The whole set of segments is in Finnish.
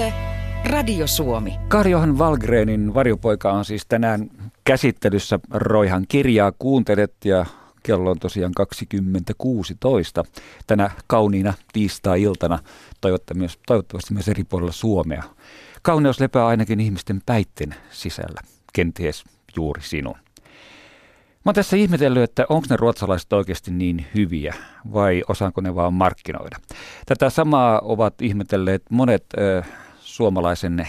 Yle, Radio Suomi. Karjohan Valgrenin varjopoika on siis tänään käsittelyssä. Roihan kirjaa kuuntelet ja kello on tosiaan 2016 tänä kauniina tiistai-iltana, toivottavasti myös, eri puolilla Suomea. Kauneus lepää ainakin ihmisten päitten sisällä, kenties juuri sinun. Mä oon tässä ihmetellyt, että onko ne ruotsalaiset oikeasti niin hyviä vai osaanko ne vaan markkinoida. Tätä samaa ovat ihmetelleet monet ö, suomalaisen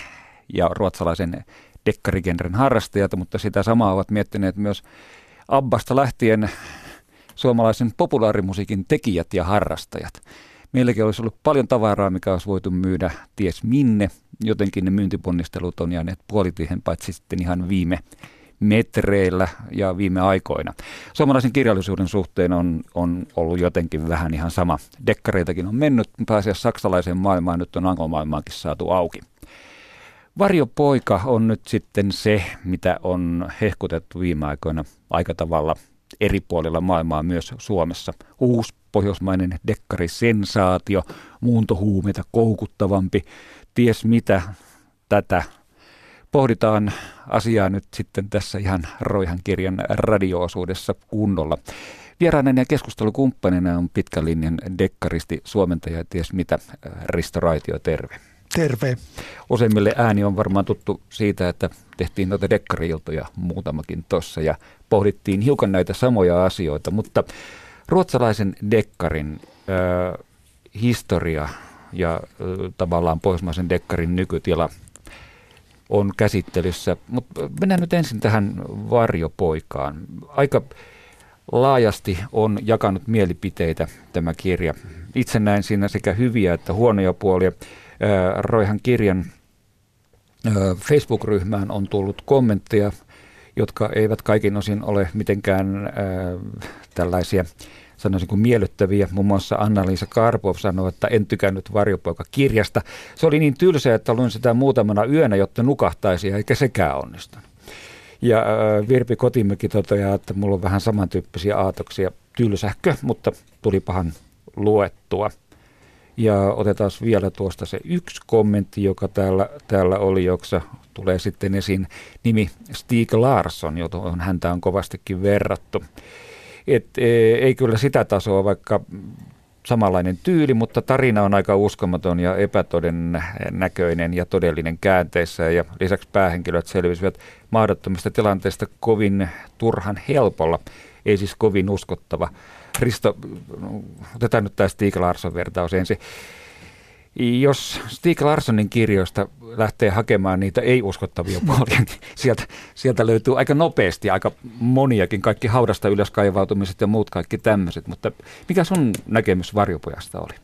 ja ruotsalaisen dekkarigenren harrastajat, mutta sitä samaa ovat miettineet myös Abbasta lähtien suomalaisen populaarimusiikin tekijät ja harrastajat. Meilläkin olisi ollut paljon tavaraa, mikä olisi voitu myydä ties minne. Jotenkin ne myyntiponnistelut on jääneet puolitiehen, paitsi sitten ihan viime metreillä ja viime aikoina. Suomalaisen kirjallisuuden suhteen on, on ollut jotenkin vähän ihan sama. Dekkareitakin on mennyt, pääasiassa saksalaiseen maailmaan, nyt on anglomaailmaankin saatu auki. Varjopoika on nyt sitten se, mitä on hehkutettu viime aikoina aika tavalla eri puolilla maailmaa myös Suomessa. Uusi pohjoismainen dekkarisensaatio, muuntohuumeita koukuttavampi, ties mitä tätä pohditaan asiaa nyt sitten tässä ihan Roihan kirjan radioosuudessa kunnolla. Vierainen ja keskustelukumppanina on pitkän linjan dekkaristi, suomentaja ja ties mitä, Risto Raitio, terve. Terve. Useimmille ääni on varmaan tuttu siitä, että tehtiin noita dekkari-iltoja muutamakin tuossa ja pohdittiin hiukan näitä samoja asioita, mutta ruotsalaisen dekkarin äh, historia ja äh, tavallaan pohjoismaisen dekkarin nykytila on käsittelyssä. Mutta mennään nyt ensin tähän varjopoikaan. Aika laajasti on jakanut mielipiteitä tämä kirja. Itse näin siinä sekä hyviä että huonoja puolia. Roihan kirjan Facebook-ryhmään on tullut kommentteja, jotka eivät kaikin osin ole mitenkään tällaisia sanoisin kuin miellyttäviä. Muun muassa Anna-Liisa Karpov sanoi, että en tykännyt varjopoika-kirjasta. Se oli niin tylsä, että luin sitä muutamana yönä, jotta nukahtaisi, eikä sekään onnistunut. Ja Virpi Kotimäki toteaa, että mulla on vähän samantyyppisiä aatoksia. Tylsähkö, mutta tuli pahan luettua. Ja otetaan vielä tuosta se yksi kommentti, joka täällä, täällä oli, jossa tulee sitten esiin nimi Stig Larsson, johon häntä on kovastikin verrattu. Et, e, ei kyllä sitä tasoa, vaikka samanlainen tyyli, mutta tarina on aika uskomaton ja epätoden näköinen ja todellinen käänteessä. Ja lisäksi päähenkilöt selvisivät mahdottomista tilanteista kovin turhan helpolla, ei siis kovin uskottava. Risto, otetaan nyt tämä Stig Larsson vertaus ensin. Jos Stig Larssonin kirjoista lähtee hakemaan niitä ei-uskottavia puolia, niin sieltä, sieltä löytyy aika nopeasti aika moniakin, kaikki haudasta ylöskaivautumiset ja muut kaikki tämmöiset. Mutta mikä sun näkemys varjopojasta oli?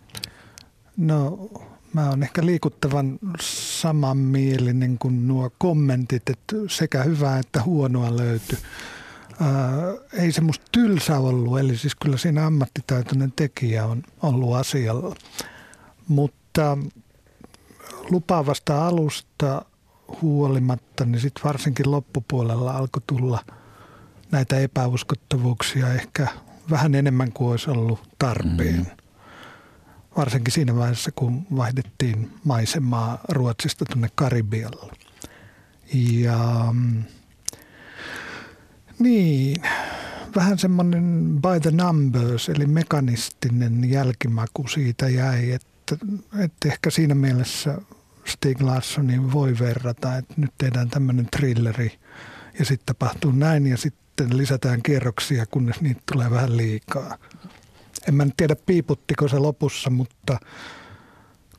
No mä oon ehkä liikuttavan samanmielinen kuin nuo kommentit, että sekä hyvää että huonoa löytyi. Äh, ei se musta tylsä ollut, eli siis kyllä siinä ammattitaitoinen tekijä on ollut asialla. Mutta mutta lupaavasta alusta huolimatta, niin sitten varsinkin loppupuolella alkoi tulla näitä epäuskottavuuksia ehkä vähän enemmän kuin olisi ollut tarpeen. Mm. Varsinkin siinä vaiheessa, kun vaihdettiin maisemaa Ruotsista tuonne Karibialle. Ja mm, niin, vähän semmoinen by the numbers, eli mekanistinen jälkimaku siitä jäi, että että, että ehkä siinä mielessä Stig Larssonin voi verrata, että nyt tehdään tämmöinen thrilleri ja sitten tapahtuu näin ja sitten lisätään kierroksia, kunnes niitä tulee vähän liikaa. En mä tiedä piiputtiko se lopussa, mutta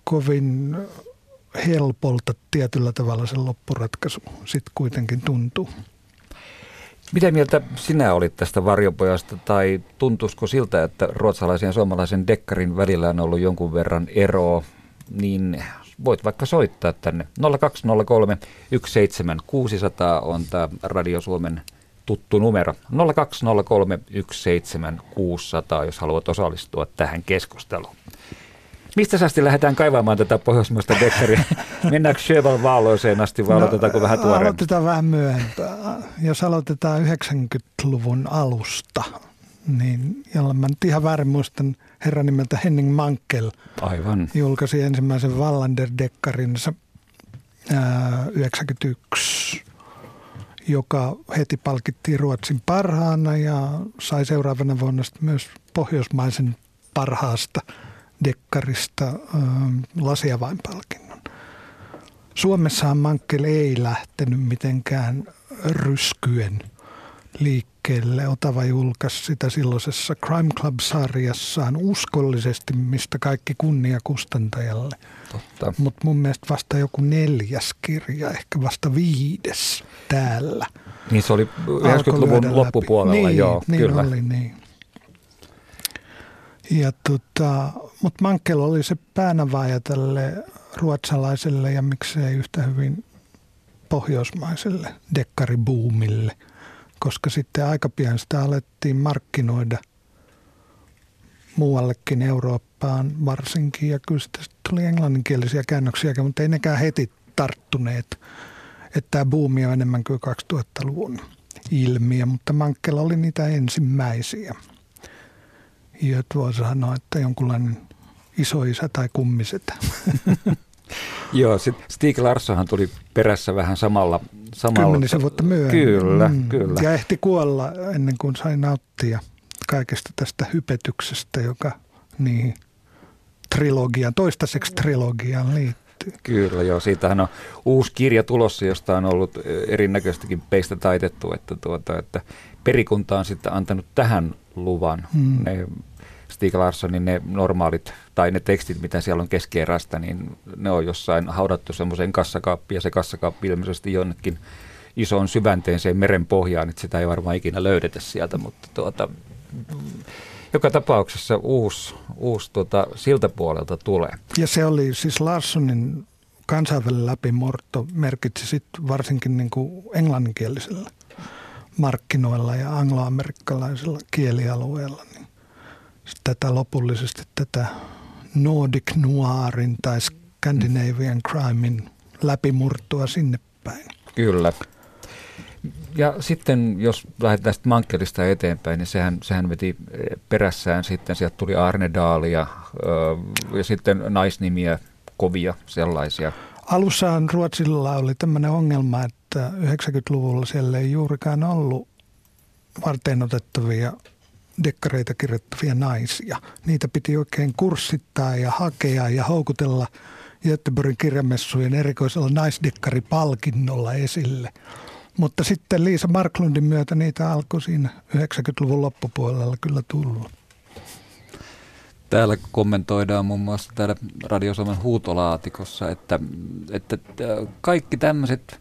kovin helpolta tietyllä tavalla se loppuratkaisu sitten kuitenkin tuntuu. Mitä mieltä sinä olit tästä varjopojasta, tai tuntuisiko siltä, että ruotsalaisen ja suomalaisen dekkarin välillä on ollut jonkun verran eroa, niin voit vaikka soittaa tänne. 0203 17600 on tämä Radio Suomen tuttu numero. 0203 17600, jos haluat osallistua tähän keskusteluun. Mistä asti lähdetään kaivaamaan tätä pohjoismaista dekkaria? Mennäänkö Cheval Vaaloiseen asti vai no, aloitetaanko vähän tuoreempaa? Aloitetaan vähän myöhempää. Jos aloitetaan 90-luvun alusta, niin jolla mä nyt ihan väärin muistan herran nimeltä Henning Mankel Aivan. julkaisi ensimmäisen Wallander-dekkarinsa 91, joka heti palkittiin Ruotsin parhaana ja sai seuraavana vuonna myös pohjoismaisen parhaasta dekkarista lasiavainpalkinnon. Suomessahan Mankkel ei lähtenyt mitenkään ryskyen liikkeelle. Otava julkaisi sitä silloisessa Crime Club-sarjassaan uskollisesti, mistä kaikki kunnia kustantajalle. Mutta mun mielestä vasta joku neljäs kirja, ehkä vasta viides täällä. Niin se oli 90-luvun loppupuolella, niin, joo, niin kyllä. Oli, niin. Ja tota, mutta Mankkel oli se päänavaaja tälle ruotsalaiselle ja miksei yhtä hyvin pohjoismaiselle dekkaribuumille, koska sitten aika pian sitä alettiin markkinoida muuallekin Eurooppaan varsinkin ja kyllä sitten tuli englanninkielisiä käännöksiä, mutta ei nekään heti tarttuneet. Että tämä buumi on enemmän kuin 2000-luvun ilmiö, mutta Mankkella oli niitä ensimmäisiä. Ja voi sanoa, että jonkunlainen isoisä tai kummisetä. Joo, sitten Stig Larssonhan tuli perässä vähän samalla. samalla Kymmenisen vuotta myöhemmin. Kyllä, mm. kyllä. Ja ehti kuolla ennen kuin sai nauttia kaikesta tästä hypetyksestä, joka niihin trilogiaan, toistaiseksi trilogiaan liittyy. Kyllä, joo. Siitähän on uusi kirja tulossa, josta on ollut erinäköistäkin peistä taitettu, että, tuota, että perikunta on sitten antanut tähän luvan. Hmm. Ne Stig Larssonin ne normaalit tai ne tekstit, mitä siellä on keskeerästä, niin ne on jossain haudattu semmoiseen kassakaappiin ja se kassakaappi ilmeisesti jonnekin isoon syvänteeseen meren pohjaan, että sitä ei varmaan ikinä löydetä sieltä, mutta tuota, joka tapauksessa uusi, uusi tuota, siltä puolelta tulee. Ja se oli siis Larssonin kansainvälinen läpimurto merkitsi sitten varsinkin niin kuin englanninkielisellä markkinoilla ja angloamerikkalaisella kielialueella. Tätä lopullisesti tätä Nordic Noirin tai Scandinavian Crimein läpimurtoa sinne päin. Kyllä. Ja sitten jos lähdetään sitten Mankkelista eteenpäin, niin sehän, sehän veti perässään sitten, sieltä tuli Arne ja, ja sitten naisnimiä, kovia sellaisia. Alussaan Ruotsilla oli tämmöinen ongelma, että 90-luvulla siellä ei juurikaan ollut varten otettavia dekkareita kirjoittavia naisia. Niitä piti oikein kurssittaa ja hakea ja houkutella Göteborgin kirjamessujen erikoisella naisdekkaripalkinnolla esille. Mutta sitten Liisa Marklundin myötä niitä alkoi siinä 90-luvun loppupuolella kyllä tulla. Täällä kommentoidaan muun muassa täällä Radiosomen huutolaatikossa, että, että kaikki tämmöiset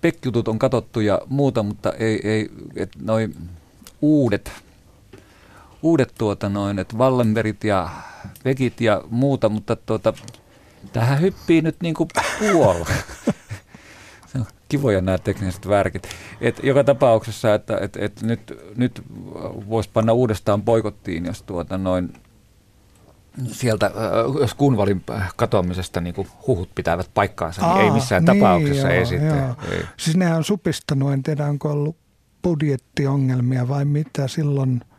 pekjutut on katottu ja muuta, mutta ei, ei että noi uudet uudet tuota noin, että Wallenbergit ja Vegit ja muuta, mutta tuota, tähän hyppii nyt niin kuin puola. Se on kivoja nämä tekniset värkit. Et joka tapauksessa, että et, et nyt, nyt voisi panna uudestaan poikottiin, jos tuota noin sieltä, jos Kunvalin katoamisesta niin kuin huhut pitävät paikkaansa, Aa, niin ei missään niin, tapauksessa joo, esitä. Ei. Siis nehän on supistanut, en tiedä onko ollut budjettiongelmia vai mitä silloin –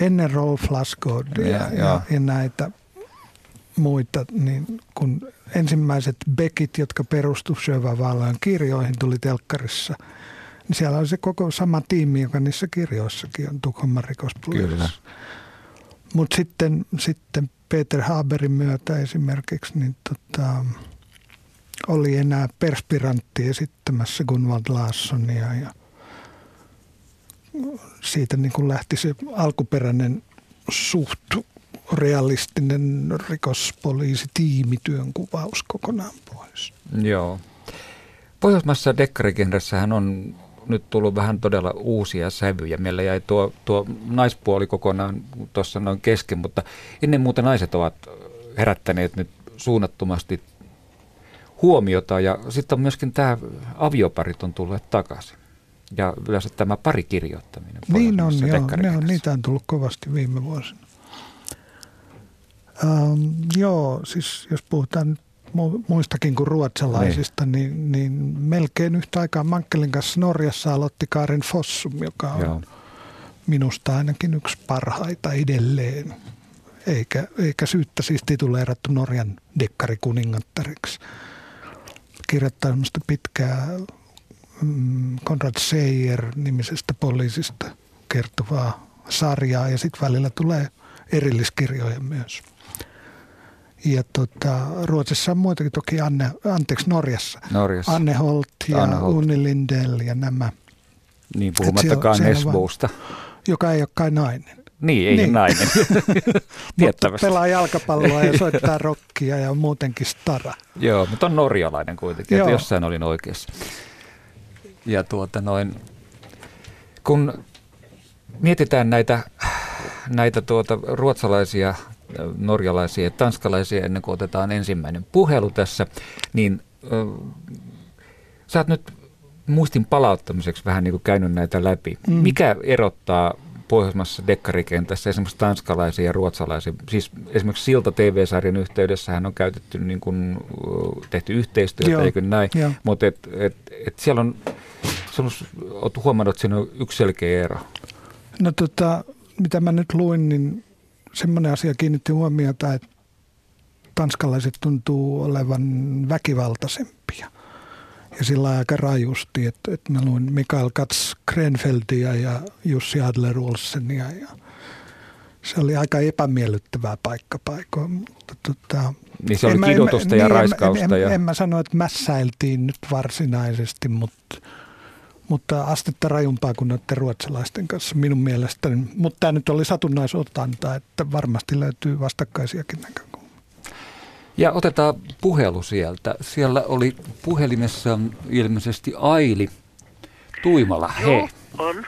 ennen Rolf Lassgårdia ja, ja, ja näitä muita, niin kun ensimmäiset Beckit, jotka perustuivat Sjövä kirjoihin, tuli telkkarissa, niin siellä oli se koko sama tiimi, joka niissä kirjoissakin on Tukholman rikospoliisissa. Mutta sitten, sitten Peter Haberin myötä esimerkiksi, niin tota, oli enää perspirantti esittämässä Gunvald Larssonia ja siitä niin kuin lähti se alkuperäinen suht realistinen rikospoliisitiimityön kuvaus kokonaan pois. Joo. Pohjoismaisessa dekkarikenressähän on nyt tullut vähän todella uusia sävyjä. Meillä jäi tuo, tuo naispuoli kokonaan tuossa noin kesken, mutta ennen muuta naiset ovat herättäneet nyt suunnattomasti huomiota ja sitten myöskin tämä avioparit on tullut takaisin ja yleensä tämä parikirjoittaminen. Niin on, joo, ne on, niitä on tullut kovasti viime vuosina. Ähm, joo, siis jos puhutaan muistakin kuin ruotsalaisista, niin. Niin, niin melkein yhtä aikaa Mankkelin kanssa Norjassa aloitti Kaaren Fossum, joka on joo. minusta ainakin yksi parhaita edelleen. Eikä, eikä syyttä siis tituleerattu Norjan dekkarikuningattariksi kirjoittaa semmoista pitkää Konrad Seyer-nimisestä poliisista kertovaa sarjaa ja sitten välillä tulee erilliskirjoja myös. Ja tota, Ruotsissa on muitakin toki Anne, anteeksi Norjassa. Norjassa. Anne Holt ja Anne Holt. Unni Lindell ja nämä. Niin puhumattakaan Esbousta. Joka ei ole kai nainen. Niin, ei niin. nainen. mutta pelaa jalkapalloa ja soittaa rockia ja muutenkin stara. Joo, mutta on norjalainen kuitenkin, että jossain olin oikeassa. Ja tuota noin, kun mietitään näitä, näitä tuota ruotsalaisia, norjalaisia ja tanskalaisia ennen kuin otetaan ensimmäinen puhelu tässä, niin ö, sä oot nyt muistin palauttamiseksi vähän niin kuin käynyt näitä läpi. Mm. Mikä erottaa pohjoismassa dekkarikentässä esimerkiksi tanskalaisia ja ruotsalaisia. Siis esimerkiksi Silta TV-sarjan yhteydessä hän on käytetty niin kuin, tehty yhteistyötä, Joo. eikö näin? Joo. Mutta et, et, et siellä on, olet huomannut, että siinä on yksi selkeä ero. No tota, mitä mä nyt luin, niin semmoinen asia kiinnitti huomiota, että tanskalaiset tuntuu olevan väkivaltaisempia – ja sillä aika rajusti, että, että mä luin Mikael Katz Krenfeldia ja Jussi Adler Olsenia ja se oli aika epämiellyttävää paikka paikoin. Mutta tota, niin se oli en kidutusta ja niin, raiskausta. En, en, ja... en, en mä sano, että mässäiltiin nyt varsinaisesti, mutta, mutta astetta rajumpaa kuin noiden ruotsalaisten kanssa minun mielestäni. Mutta tämä nyt oli satunnaisotanta, että varmasti löytyy vastakkaisiakin näkökulmia. Ja otetaan puhelu sieltä. Siellä oli puhelimessa ilmeisesti Aili Tuimala. Hei. Joo, on.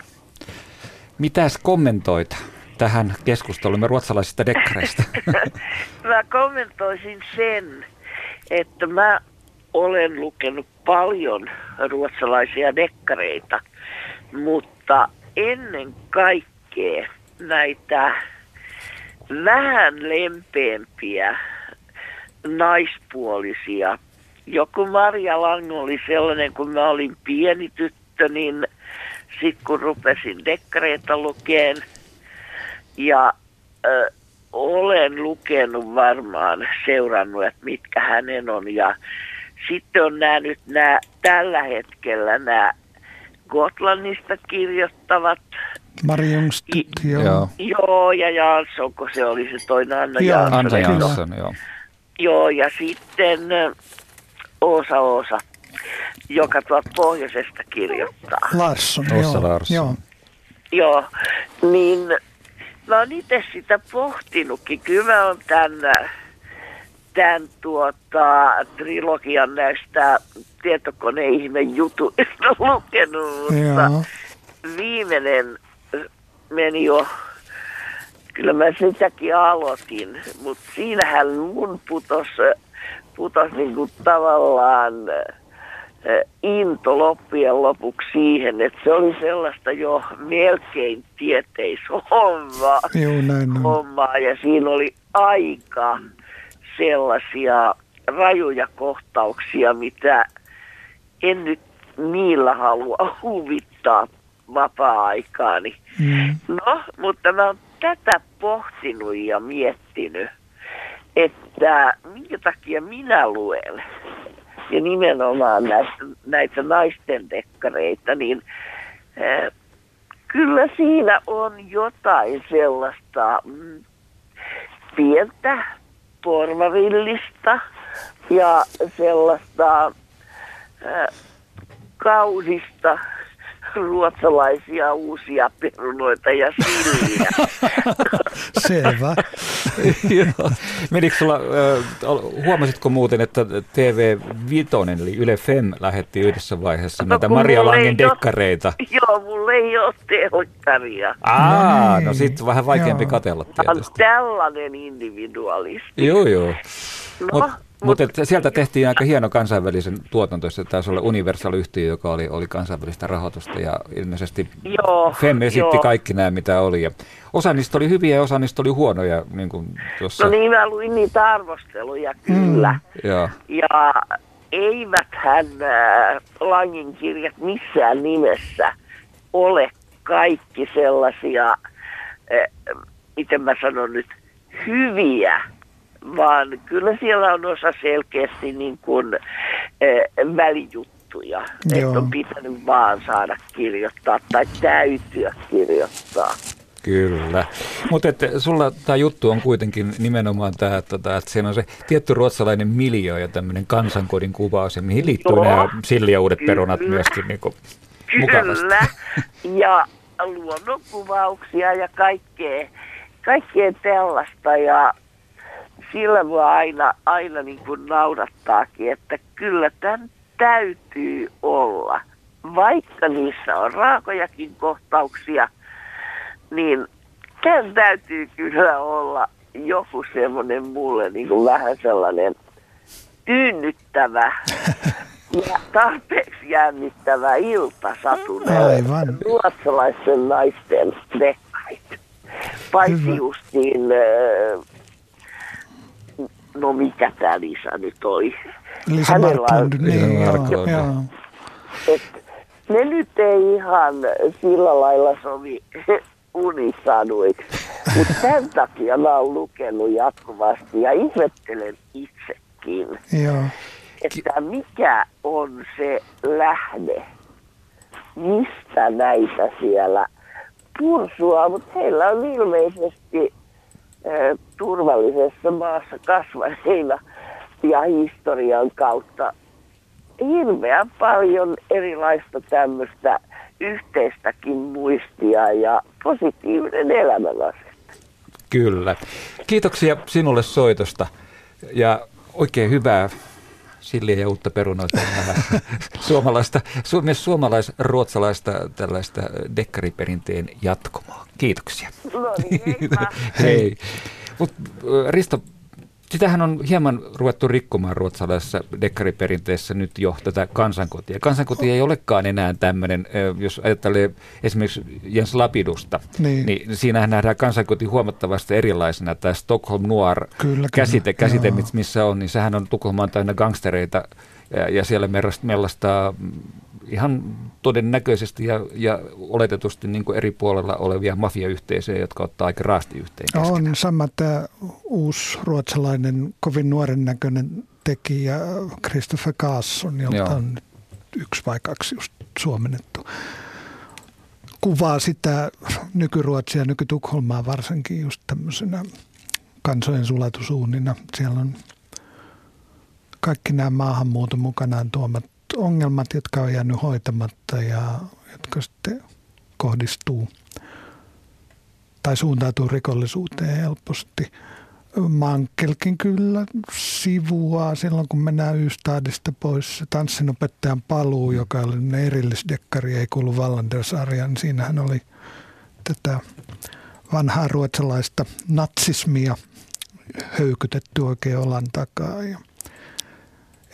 Mitäs kommentoit tähän keskusteluun ruotsalaisista dekkareista? mä kommentoisin sen, että mä olen lukenut paljon ruotsalaisia dekkareita, mutta ennen kaikkea näitä vähän lempeämpiä naispuolisia. Joku Maria Lang oli sellainen, kun mä olin pieni tyttö, niin sitten kun rupesin dekkareita lukeen ja ö, olen lukenut varmaan, seurannut, että mitkä hänen on ja sitten on nämä nyt nämä tällä hetkellä nämä Gotlannista kirjoittavat. Mari Jungstedt, joo. Joo, ja Jansson, kun se oli se toinen Anna joo, Jansson. Anna Jansson, joo. Joo, ja sitten Oosa Oosa, joka tuolta pohjoisesta kirjoittaa. Larsson, joo. Larsson. Joo. joo, niin mä oon itse sitä pohtinutkin. Kyllä mä oon tämän, tämän tuota, trilogian näistä tietokoneihmeen jutuista lukenut, mutta joo. viimeinen meni jo kyllä mä sitäkin aloitin, mutta siinähän mun putos, putos niin kuin tavallaan into loppujen lopuksi siihen, että se oli sellaista jo melkein tieteishommaa. Joo, näin hommaa, ja siinä oli aika sellaisia rajuja kohtauksia, mitä en nyt niillä halua huvittaa vapaa-aikaani. Mm. No, mutta mä oon tätä pohtinut ja miettinyt, että minkä takia minä luen ja nimenomaan näistä, näitä naisten dekkareita, niin äh, kyllä siinä on jotain sellaista mm, pientä porvarillista ja sellaista äh, kausista ruotsalaisia uusia perunoita ja silliä. Selvä. Menikö sulla, huomasitko muuten, että TV Vitonen eli Yle Fem lähetti yhdessä vaiheessa no, näitä Maria Langen dekkareita? Joo, mulla ei ole telkkaria. Aa, no, niin. no sitten vähän vaikeampi joo. katella tietysti. tällainen individualisti. Joo, joo. No, Mut, mutta sieltä tehtiin aika hieno kansainvälisen tuotanto, se taisi olla Universal-yhtiö, joka oli, oli kansainvälistä rahoitusta ja ilmeisesti joo, FEM esitti joo. kaikki nämä, mitä oli. Ja osa niistä oli hyviä ja osa niistä oli huonoja. Niin kuin tuossa. No niin, mä luin niitä arvosteluja kyllä. Mm. Ja, ja eiväthän äh, Langin kirjat missään nimessä ole kaikki sellaisia, äh, miten mä sanon nyt, hyviä vaan kyllä siellä on osa selkeästi niin kuin, äh, välijuttuja. Että on pitänyt vaan saada kirjoittaa tai täytyä kirjoittaa. Kyllä. Mutta sulla tämä juttu on kuitenkin nimenomaan tämä, että, tota, että siinä on se tietty ruotsalainen miljo ja tämmöinen kansankodin kuvaus, ja mihin liittyy Joo, nämä silliaudet perunat myöskin niin kuin Kyllä. Ja luonnonkuvauksia ja kaikkea, kaikkea tällaista. Ja sillä voi aina, aina niin kuin naurattaakin, että kyllä tämän täytyy olla. Vaikka niissä on raakojakin kohtauksia – niin sen täytyy kyllä olla joku semmoinen mulle niin kuin vähän sellainen tyynnyttävä ja tarpeeksi jännittävä ilta satunen. Aivan. Ruotsalaisten naisten dekkarit. Paitsi justiin, no mikä tämä Lisa nyt oli? Lisa Marklund, niin joo, joo. Et ne nyt ei ihan sillä lailla sovi unisanuiksi. Mutta sen takia mä oon lukenut jatkuvasti ja ihmettelen itsekin, Joo. että mikä on se lähde, mistä näitä siellä pursua, mutta heillä on ilmeisesti turvallisessa maassa kasvaneina ja historian kautta hirveän paljon erilaista tämmöistä yhteistäkin muistia ja positiivinen elämänasenne. Kyllä. Kiitoksia sinulle soitosta ja oikein hyvää silliä ja uutta perunoita suomalaista, myös suomalais-ruotsalaista tällaista dekkariperinteen jatkumoa. Kiitoksia. No niin, Hei. Mut, Risto, Sitähän on hieman ruvettu rikkomaan ruotsalaisessa dekkariperinteessä nyt jo tätä kansankotia. Kansankoti ei olekaan enää tämmöinen, jos ajattelee esimerkiksi Jens Lapidusta, niin, niin siinähän nähdään kansankoti huomattavasti erilaisena. Tämä Stockholm Noir kyllä, käsite, kyllä. käsite missä on, niin sehän on Tukholmaan täynnä gangstereita ja, ja siellä mellastaa ihan todennäköisesti ja, ja oletetusti niin kuin eri puolella olevia mafiayhteisöjä, jotka ottaa aika raasti yhteen keskenään. On sama tämä uusi ruotsalainen, kovin nuoren näköinen tekijä Christopher Carlson, jolta Joo. on yksi vai kaksi just suomennettu. Kuvaa sitä nykyruotsia nykytukholmaa varsinkin just tämmöisenä kansojen sulatusuunina. Siellä on kaikki nämä maahanmuuton mukanaan tuomat ongelmat, jotka on jäänyt hoitamatta ja jotka sitten kohdistuu tai suuntautuu rikollisuuteen helposti. Mankelkin kyllä sivua silloin, kun mennään Ystadista pois. Tanssinopettajan paluu, joka oli erillisdekkari, ei kuulu Wallander-sarjaan, niin siinähän oli tätä vanhaa ruotsalaista natsismia höykytetty oikein olan takaa. Ja,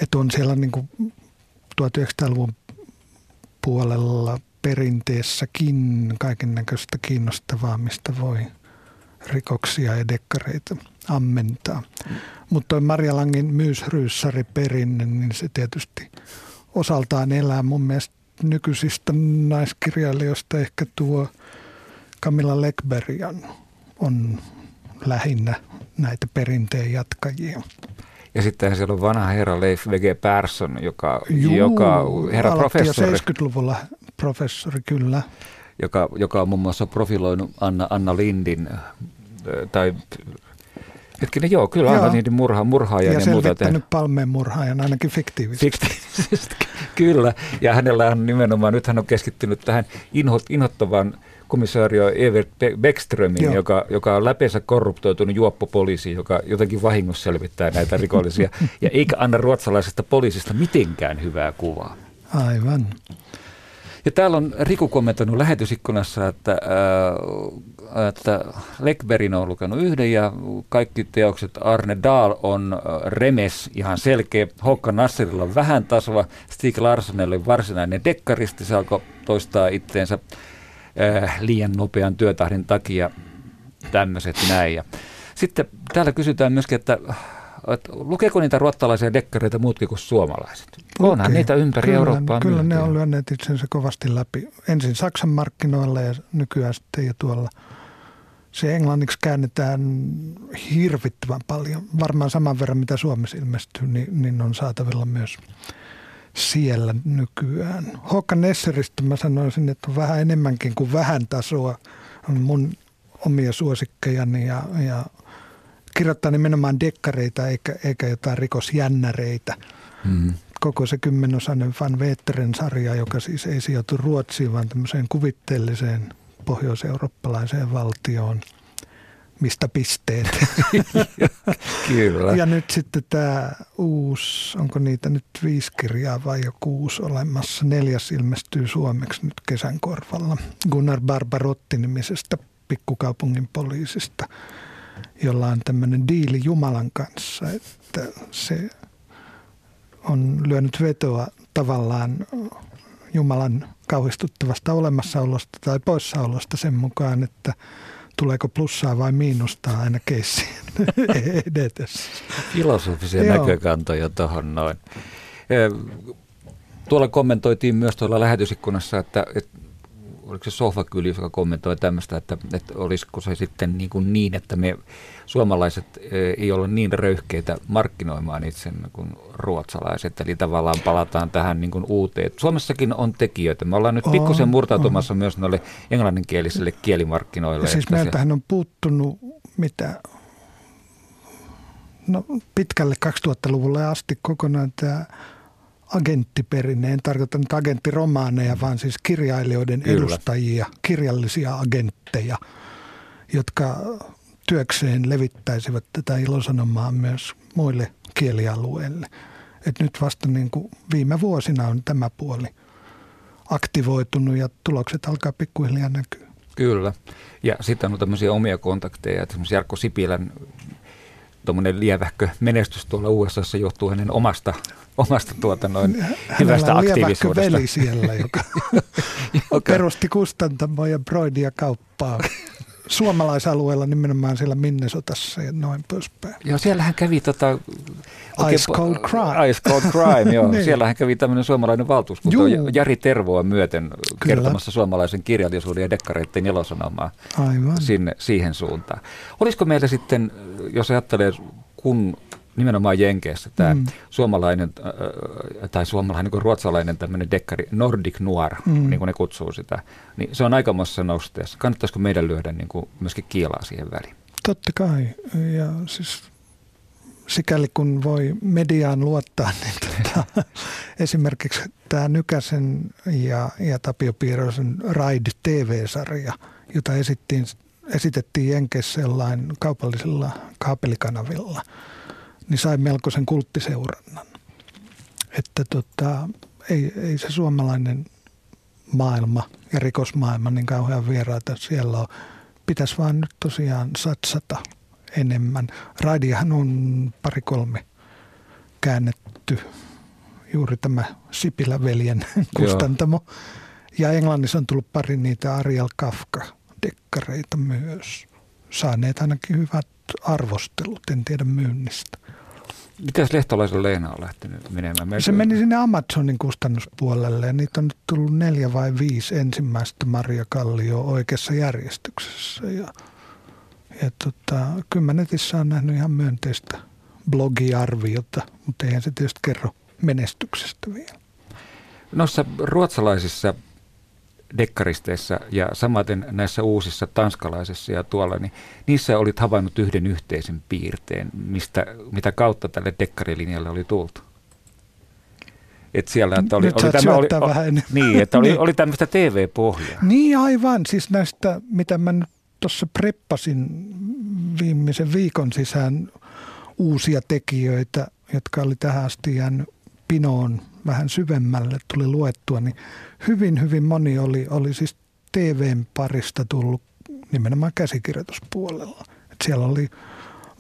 että on siellä niin kuin 1900-luvun puolella perinteessäkin kaiken näköistä kiinnostavaa, mistä voi rikoksia ja dekkareita ammentaa. Mm. Mutta tuo Marja Langin myysryyssari perinne, niin se tietysti osaltaan elää mun mielestä nykyisistä naiskirjailijoista ehkä tuo Camilla Lekberg on lähinnä näitä perinteen jatkajia. Ja sitten siellä on vanha herra Leif V.G. Persson, joka, Juu, joka herra professori. 70-luvulla professori, kyllä. Joka, joka on muun muassa profiloinut Anna, Anna Lindin, tai Hetkinen, joo, kyllä. Anna Lindin murha, murhaajan ja, ja muuta. Ja Palmeen murhaajan, ainakin fiktiivisesti. Fiktiivisesti, kyllä. Ja hänellä on nimenomaan, nyt hän on keskittynyt tähän inhot, inhottavaan komissaario Evert Beckströmin, joka, joka on läpeensä korruptoitunut juoppopoliisi, joka jotenkin vahingossa selvittää näitä rikollisia, ja eikä anna ruotsalaisesta poliisista mitenkään hyvää kuvaa. Aivan. Ja täällä on Riku kommentoinut lähetysikkunassa, että, ää, että Lekberin on lukenut yhden ja kaikki teokset Arne Dahl on remes ihan selkeä. Hokka Nasserilla on vähän tasoa, Stig Larssonelle on varsinainen dekkaristi, se alkoi toistaa itteensä äh, liian nopean työtahdin takia tämmöiset näin. Ja sitten täällä kysytään myöskin, että, että lukeeko niitä ruottalaisia dekkareita muutkin kuin suomalaiset? Lukee. Onhan niitä ympäri kyllä, Eurooppaa Kyllä myyntiä. ne on lyönneet itsensä kovasti läpi. Ensin Saksan markkinoilla ja nykyään sitten jo tuolla se englanniksi käännetään hirvittävän paljon. Varmaan saman verran, mitä Suomessa ilmestyy, niin, niin on saatavilla myös siellä nykyään. Håkan Nesseristä mä sanoisin, että on vähän enemmänkin kuin vähän tasoa. On mun omia suosikkejani ja, ja kirjoittaa nimenomaan dekkareita eikä, eikä jotain rikosjännäreitä. Mm. Koko se kymmenosainen Van Veteren sarja, joka siis ei sijoitu Ruotsiin, vaan tämmöiseen kuvitteelliseen pohjois-eurooppalaiseen valtioon, mistä pisteet. Kyllä. Ja nyt sitten tämä uusi, onko niitä nyt viisi kirjaa vai jo kuusi olemassa. Neljäs ilmestyy suomeksi nyt kesän korvalla. Gunnar Barbarotti-nimisestä pikkukaupungin poliisista, jolla on tämmöinen diili Jumalan kanssa, että se on lyönyt vetoa tavallaan Jumalan kauhistuttavasta olemassaolosta tai poissaolosta sen mukaan, että tuleeko plussaa vai miinusta aina keissiin edetessä. Filosofisia Joo. näkökantoja tuohon noin. Tuolla kommentoitiin myös tuolla lähetysikkunassa, että, että oliko se Sohvakyli, joka kommentoi tämmöistä, että, että olisiko se sitten niin, kuin niin että me suomalaiset eh, ei ole niin röyhkeitä markkinoimaan itse kuin ruotsalaiset, eli tavallaan palataan tähän niin kuin uuteen. Suomessakin on tekijöitä. Me ollaan nyt on, pikkusen murtautumassa on. myös noille englanninkielisille kielimarkkinoille. Ja siis meiltähän se... on puuttunut mitä no, pitkälle 2000-luvulle asti kokonaan tämä agenttiperinne. En tarkoita nyt agenttiromaaneja, vaan siis kirjailijoiden Kyllä. edustajia, kirjallisia agentteja, jotka työkseen levittäisivät tätä ilosanomaa myös muille kielialueille. Et nyt vasta niin kuin viime vuosina on tämä puoli aktivoitunut ja tulokset alkaa pikkuhiljaa näkyä. Kyllä. Ja sitten on tämmöisiä omia kontakteja. Esimerkiksi Jarkko Sipilän tuommoinen lievähkö menestys tuolla USA johtuu hänen omasta, omasta tuota noin hyvästä aktiivisuudesta. veli siellä, joka, joka perusti kustantamoja broidia kauppaa suomalaisalueella nimenomaan siellä Minnesotassa ja noin poispäin. Joo, siellähän kävi tota... Ice Cold Crime. Ice Cold Crime, joo. niin. Siellähän kävi tämmöinen suomalainen valtuuskunta Juu. Jari Tervoa myöten Kyllä. kertomassa suomalaisen kirjallisuuden ja dekkareiden ilosanomaa Aivan. Sinne, siihen suuntaan. Olisiko meillä sitten, jos ajattelee, kun nimenomaan Jenkeissä tämä mm. suomalainen äh, tai suomalainen kuin ruotsalainen tämmöinen dekkari, Nordic Noir, mm. niin kuin ne kutsuu sitä, niin se on aikamoisessa nosteessa. Kannattaisiko meidän lyödä niin kuin myöskin kiilaa siihen väliin? Totta kai. Ja siis sikäli kun voi mediaan luottaa, niin tota, esimerkiksi tämä Nykäsen ja, ja Tapio Piirosen Ride TV-sarja, jota esittiin, esitettiin Jenkeissä jollain kaupallisilla kaapelikanavilla – niin sai melkoisen kulttiseurannan. Että tota, ei, ei se suomalainen maailma ja rikosmaailma niin kauhean vieraita siellä on. Pitäisi vaan nyt tosiaan satsata enemmän. Raidiahan on pari-kolme käännetty juuri tämä Sipilä-veljen kustantamo. Joo. Ja Englannissa on tullut pari niitä Ariel Kafka-dekkareita myös. Saaneet ainakin hyvät arvostelut, en tiedä myynnistä. Mitäs lehtolaisen Leena on lähtenyt menemään? Me... Se meni sinne Amazonin kustannuspuolelle ja niitä on nyt tullut neljä vai viisi ensimmäistä Maria Kallio oikeassa järjestyksessä. Ja, ja tota, kyllä mä netissä on nähnyt ihan myönteistä blogiarviota, mutta eihän se tietysti kerro menestyksestä vielä. Noissa ruotsalaisissa dekkaristeissa ja samaten näissä uusissa tanskalaisissa ja tuolla, niin niissä olit havainnut yhden yhteisen piirteen, mistä, mitä kautta tälle dekkarilinjalle oli tultu. Et siellä, että oli, Nyt oli, tämä, oli, vähän niin, että oli, niin. oli tämmöistä TV-pohjaa. Niin aivan, siis näistä, mitä mä nyt tuossa preppasin viimeisen viikon sisään uusia tekijöitä, jotka oli tähän asti jäänyt pinoon vähän syvemmälle, tuli luettua, niin hyvin, hyvin moni oli, oli siis TVn parista tullut nimenomaan käsikirjoituspuolella. Et siellä oli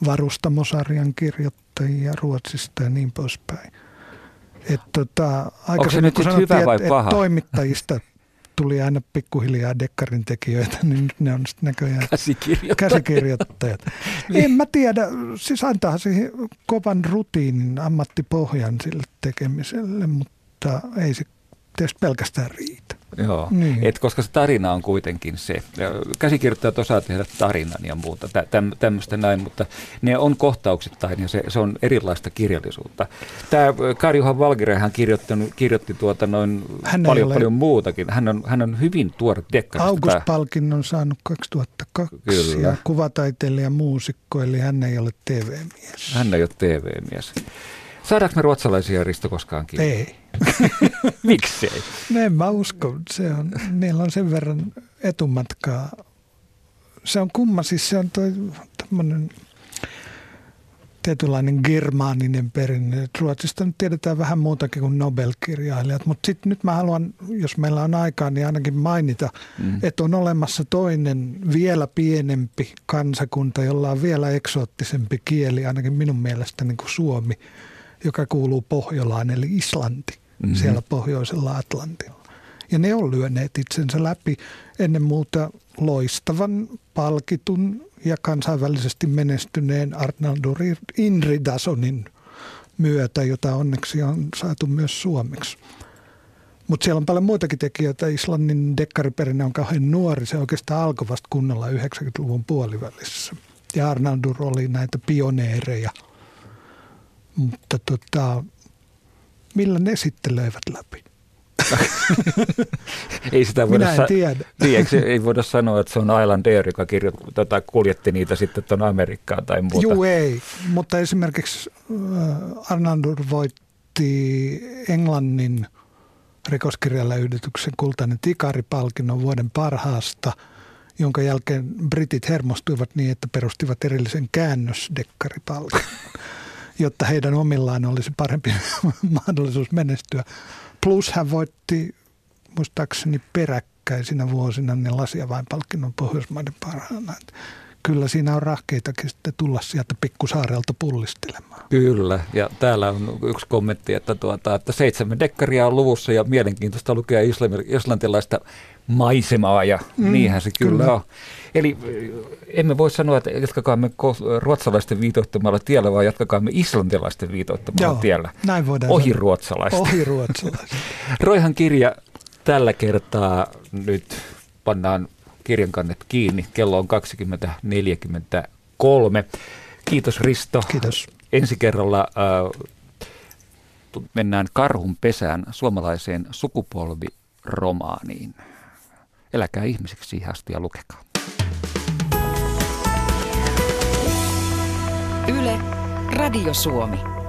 varustamosarjan kirjoittajia Ruotsista ja niin poispäin. Et tota, Onko se nyt hyvä vai et, paha? Et toimittajista tuli aina pikkuhiljaa dekkarin tekijöitä, niin nyt ne on sitten näköjään käsikirjoittajat. käsikirjoittajat. en mä tiedä, siis antaa siihen kovan rutiinin, ammattipohjan sille tekemiselle, mutta ei se tietysti pelkästään riitä. Joo, niin. Et koska se tarina on kuitenkin se. Käsikirjoittajat osaa tehdä tarinan ja muuta, tä, tämmöistä näin, mutta ne on kohtauksittain ja se, se on erilaista kirjallisuutta. Tämä Karjuhan Valkirehan kirjoitti tuota noin paljon, ole... paljon muutakin. Hän on, hän on hyvin tuore dekkarista. August-palkinnon saanut 2002 Kyllä. ja kuvataiteilija muusikko, eli hän ei ole TV-mies. Hän ei ole TV-mies. Saadaanko me ruotsalaisia Risto koskaan kiinni? Ei. Miksi ei? No en mä usko. Se on, niillä on sen verran etumatkaa. Se on kumma, siis se on toi tämmöinen tietynlainen germaaninen perinne. Ruotsista nyt tiedetään vähän muutakin kuin Nobel-kirjailijat, mutta sitten nyt mä haluan, jos meillä on aikaa, niin ainakin mainita, mm. että on olemassa toinen vielä pienempi kansakunta, jolla on vielä eksoottisempi kieli, ainakin minun mielestä niin kuin Suomi – joka kuuluu Pohjolaan, eli Islanti, mm-hmm. siellä pohjoisella Atlantilla. Ja ne on lyöneet itsensä läpi ennen muuta loistavan, palkitun ja kansainvälisesti menestyneen Arnaldur Inridasonin myötä, jota onneksi on saatu myös suomeksi. Mutta siellä on paljon muitakin tekijöitä. Islannin dekkariperinne on kauhean nuori. Se oikeastaan alkoi vasta kunnolla 90-luvun puolivälissä. Ja Arnaldur oli näitä pioneereja – mutta tota, millä ne sitten löivät läpi? ei sitä voida Minä en sa- tiedä. Niin, ei voida sanoa, että se on Island Air, joka kirjo- tota, kuljetti niitä sitten tuonne Amerikkaan tai muuta. Joo, ei. Mutta esimerkiksi äh, Arnaldur voitti Englannin rikoskirjallisuuden kultainen tikaripalkinnon vuoden parhaasta, jonka jälkeen britit hermostuivat niin, että perustivat erillisen käännösdekkaripalkinnon jotta heidän omillaan olisi parempi mahdollisuus menestyä. Plus hän voitti muistaakseni peräkkäisinä vuosina ne lasia vain palkinnon Pohjoismaiden parhaana. Kyllä siinä on rahkeitakin sitten tulla sieltä pikkusaarelta pullistelemaan. Kyllä, ja täällä on yksi kommentti, että, tuota, että seitsemän dekkaria on luvussa ja mielenkiintoista lukea islantilaista maisemaa ja mm, niinhän se kyllä, kyllä on. Eli emme voi sanoa, että jatkakaamme ruotsalaisten viitoittamalla tiellä, vaan jatkakaamme islantilaisten viitoittamalla Joo, tiellä. Näin voidaan Ohi sanoa. ruotsalaisten. Ohi ruotsalaisten. Roihan kirja tällä kertaa nyt pannaan kirjankannet kiinni. Kello on 20.43. Kiitos Risto. Kiitos. Ensi kerralla äh, mennään karhun pesään suomalaiseen sukupolviromaaniin. Eläkää ihmisiksi siihen asti ja lukekaa. Yle, Radio Suomi.